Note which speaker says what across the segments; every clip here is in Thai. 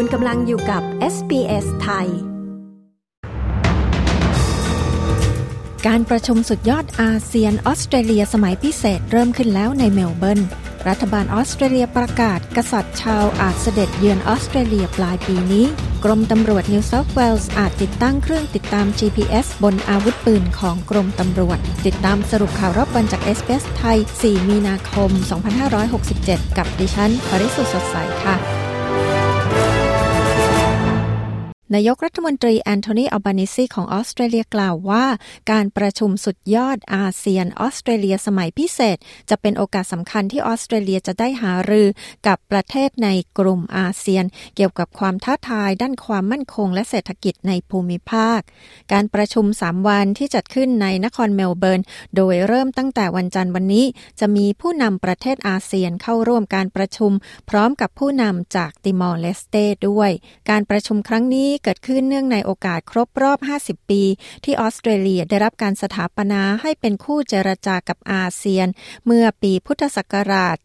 Speaker 1: คุณกำลังอยู่กับ SBS ไทย การประชุมสุดยอดอาเซียนออสเตรเลียสมัยพิเศษเริ่มขึ้นแล้วในเมลเบิร์น รัฐบาลออสเตรเลียประกาศ กษัตริย์ชาร์ลส์อาจเสด็จเยือนออสเตรเลียปลายปีนี้ กรมตำรวจนิวเซาท์เวลส์อาจติดตั้งเครื่องติดตาม GPS บนอาวุธปืนของกรมตำรวจ ติดตามสรุปข่าวรอบวันจาก SBS ไทย 4 มีนาคม 2567 กับดิฉัน ปริสุทธิ์สดใสค่ะ นายกรัฐมนตรีแอนโทนีอัลบานิซีของออสเตรเลียกล่าวว่า การประชุมสุดยอดอาเซียนออสเตรเลียสมัยพิเศษ จะเป็นโอกาสสำคัญที่ออสเตรเลียจะได้หารือกับประเทศในกลุ่มอาเซียน เกี่ยวกับความท้าทายด้านความมั่นคงและเศรษฐกิจในภูมิภาค การประชุม 3 วันที่จัดขึ้นในนครเมลเบิร์น โดยเริ่มตั้งแต่วันจันทร์วันนี้ จะมีผู้นำประเทศอาเซียนเข้าร่วมการประชุม พร้อมกับผู้นำจากติมอร์เลสเตด้วย การประชุมครั้งนี้เกิดขึ้นเนื่องในโอกาสครบรอบ 50 ปี ที่ออสเตรเลียได้รับการสถาปนาให้เป็นคู่เจรจากับอาเซียน เมื่อปีพุทธศักราช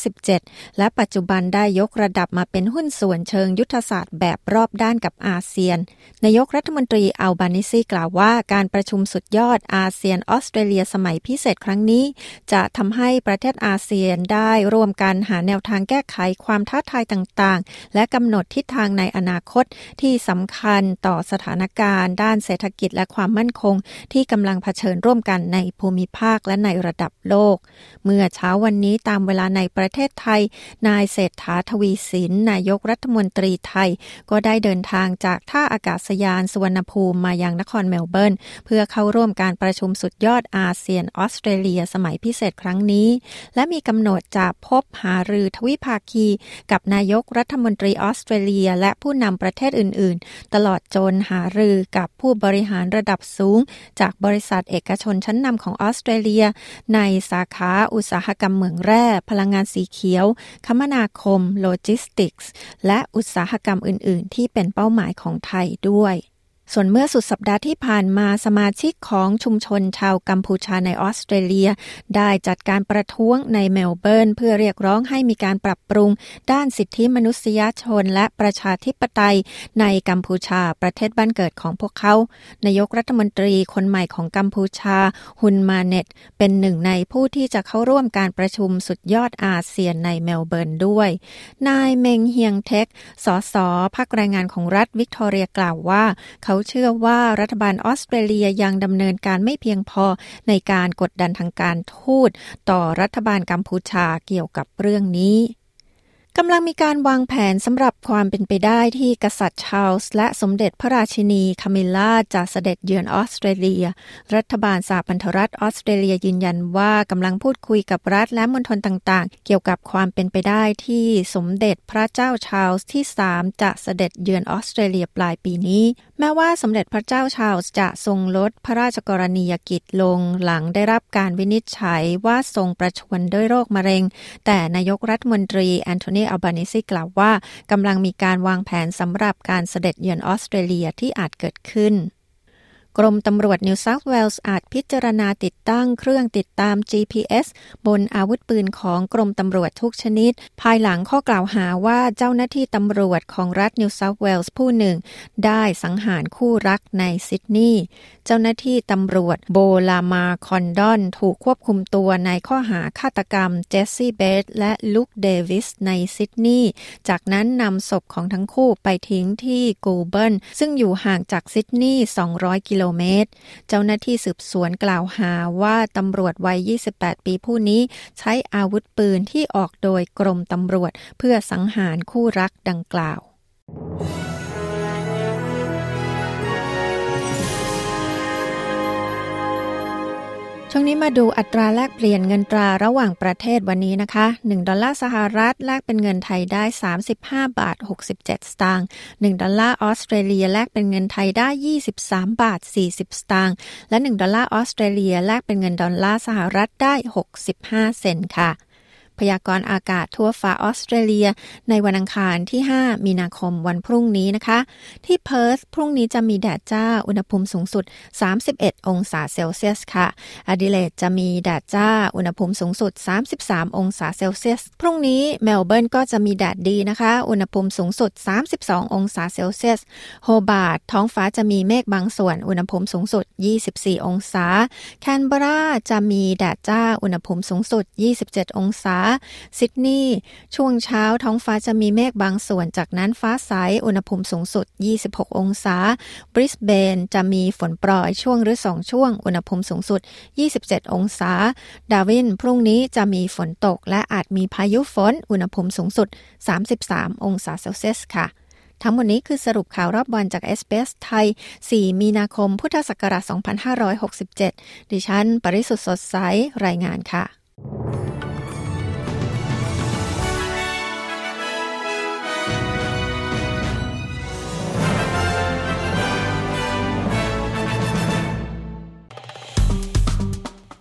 Speaker 1: 2517 และปัจจุบันได้ยกระดับมาเป็นหุ้นส่วนเชิงยุทธศาสตร์แบบรอบด้านกับอาเซียน นายกรัฐมนตรีอัลบานิซีกล่าวว่าการประชุมสุดยอดอาเซียนออสเตรเลียสมัยพิเศษครั้งนี้ จะทำให้ประเทศอาเซียนได้ร่วมกันหาแนวทางแก้ไขความท้าทายต่างๆ และกำหนดทิศทางในอนาคตที่สำคัญต่อสถานการณ์ ด้านเศรษฐกิจและความมั่นคง ที่กำลังเผชิญร่วมกันในภูมิภาคและในระดับโลก เมื่อเช้าวันนี้ตามเวลาในประเทศไทย นายเศรษฐาทวีสินนายกรัฐมนตรีไทย ก็ได้เดินทางจากท่าอากาศยานสุวรรณภูมิมายังนครเมลเบิร์นเพื่อเข้าร่วมการประชุมสุดยอดอาเซียนออสเตรเลียสมัยพิเศษครั้งนี้ และมีกำหนดจะพบหารือทวิภาคี กับนายกรัฐมนตรีออสเตรเลีย และผู้นำประเทศอื่น ๆ ตลอดจนหารือกับผู้บริหารระดับสูง จากบริษัทเอกชนชั้นนำของออสเตรเลีย ในสาขาอุตสาหกรรมเหมืองแร่ พลังงานสีเขียว คมนาคม โลจิสติกส์ และอุตสาหกรรมอื่น ๆ ที่เป็นเป้าหมายของไทยด้วย ส่วนเมื่อสุดสัปดาห์ที่ผ่านมาสมาชิกของชุมชนชาวกัมพูชาในออสเตรเลีย ได้จัดการประท้วงในเมลเบิร์น เพื่อเรียกร้องให้มีการปรับปรุง ด้านสิทธิมนุษยชนและประชาธิปไตย ในกัมพูชาประเทศบ้านเกิดของพวกเขา นายกรัฐมนตรีคนใหม่ของกัมพูชาฮุนมาเน็ตเป็นหนึ่งในผู้ที่จะเข้าร่วมการประชุมสุดยอดอาเซียนในเมลเบิร์นด้วย นายเมงเฮียงเทคสส.พรรคแรงงานของรัฐวิกตอเรียกล่าวว่าเขาเขาเชื่อว่ารัฐบาลออสเตรเลียยังดำเนินการไม่เพียงพอในการกดดันทางการทูตต่อรัฐบาลกัมพูชาเกี่ยวกับเรื่องนี้ กำลังมีการวางแผนสำหรับความเป็นไปได้ที่กษัตริย์ชาลส์และสมเด็จพระราชินีคามิลลาจะเสด็จเยือนออสเตรเลีย รัฐบาลสหพันธรัฐออสเตรเลียยืนยันว่ากำลังพูดคุยกับรัฐและมณฑลต่างๆ เกี่ยวกับความเป็นไปได้ที่สมเด็จพระเจ้าชาลส์ที่ 3 จะเสด็จเยือนออสเตรเลียปลายปีนี้ แม้ว่าสมเด็จพระเจ้าชาลส์จะทรงลดพระราชกรณียกิจลงหลังได้รับการวินิจฉัยว่าทรงประชวรด้วยโรคมะเร็ง แต่นายกรัฐมนตรีแอนโทนีอัลบานิซีกล่าวาวว่ากำลังมีการวางแผนสำหรับการเสด็จเยือนออสเตรเลียที่อาจเกิดขึ้น กรมตำรวจนิวเซาท์เวลส์อาจพิจารณาติดตั้งเครื่องติดตาม GPS บนอาวุธปืนของกรมตำรวจทุกชนิด ภายหลังข้อกล่าวหาว่าเจ้าหน้าที่ตำรวจของรัฐนิวเซาท์เวลส์ผู้หนึ่ง ได้สังหารคู่รักในซิดนีย์เจ้าหน้าที่ตำรวจโบลามาคอนดอน ถูกควบคุมตัวในข้อหาฆาตกรรมเจสซี่เบสและลุคเดวิสในซิดนีย์จากนั้นนำศพของทั้งคู่ไปทิ้งที่กูลเบิร์นซึ่งอยู่ห่างจากซิดนีย์200 กิโลเมตร เจ้าหน้าที่สืบสวนกล่าวหาว่าตำรวจวัย 28 ปีผู้นี้ ใช้อาวุธปืนที่ออกโดยกรมตำรวจเพื่อสังหารคู่รักดังกล่าว ช่วงนี้มาดูอัตราแลกเปลี่ยนเงินตราระหว่างประเทศวันนี้นะคะ 1 ดอลลาร์สหรัฐแลกเป็นเงินไทยได้ 35 บาท 67 สตางค์ 1 ดอลลาร์ออสเตรเลียแลกเป็นเงินไทยได้ 23 บาท 40 สตางค์ และ 1 ดอลลาร์ออสเตรเลียแลกเป็นเงินดอลลาร์สหรัฐได้ 65 เซนต์ค่ะ พยากรณ์อากาศทั่วฟ้าออสเตรเลีย ในวันอังคารที่ 5 มีนาคมวันพรุ่งนี้นะคะ ที่เพิร์ธพรุ่งนี้จะมีแดดจ้าอุณหภูมิสูงสุด 31 องศาเซลเซียสค่ะแอดิเลดจะมีแดดจ้าอุณหภูมิสูงสุด 33 องศาเซลเซียส พรุ่งนี้เมลเบิร์นก็จะมีแดดดีนะคะ อุณหภูมิสูงสุด 32 องศาเซลเซียสโฮบาร์ตท้องฟ้าจะมีเมฆบางส่วน อุณหภูมิสูงสุด 24 องศา แคนเบราจะมีแดดจ้า อุณหภูมิสูงสุด 27 องศาซิดนีย์ช่วงเช้าท้องฟ้าจะมีเมฆบางส่วน จากนั้นฟ้าใสอุณหภูมิสูงสุด 26 องศา บริสเบนจะมีฝนโปรยช่วงหรือสองช่วง อุณหภูมิสูงสุด 27 องศา ดาวินพรุ่งนี้จะมีฝนตก และอาจมีพายุฝน อุณหภูมิสูงสุด 33 องศาเซลเซียสค่ะทั้งหมดนี้คือสรุปข่าวรอบวันจาก s อ s ไทย 4 มีนาคม พุทธศักราช 2567 ดิฉัน ปริสุทธ์สดใส รายงานค่ะ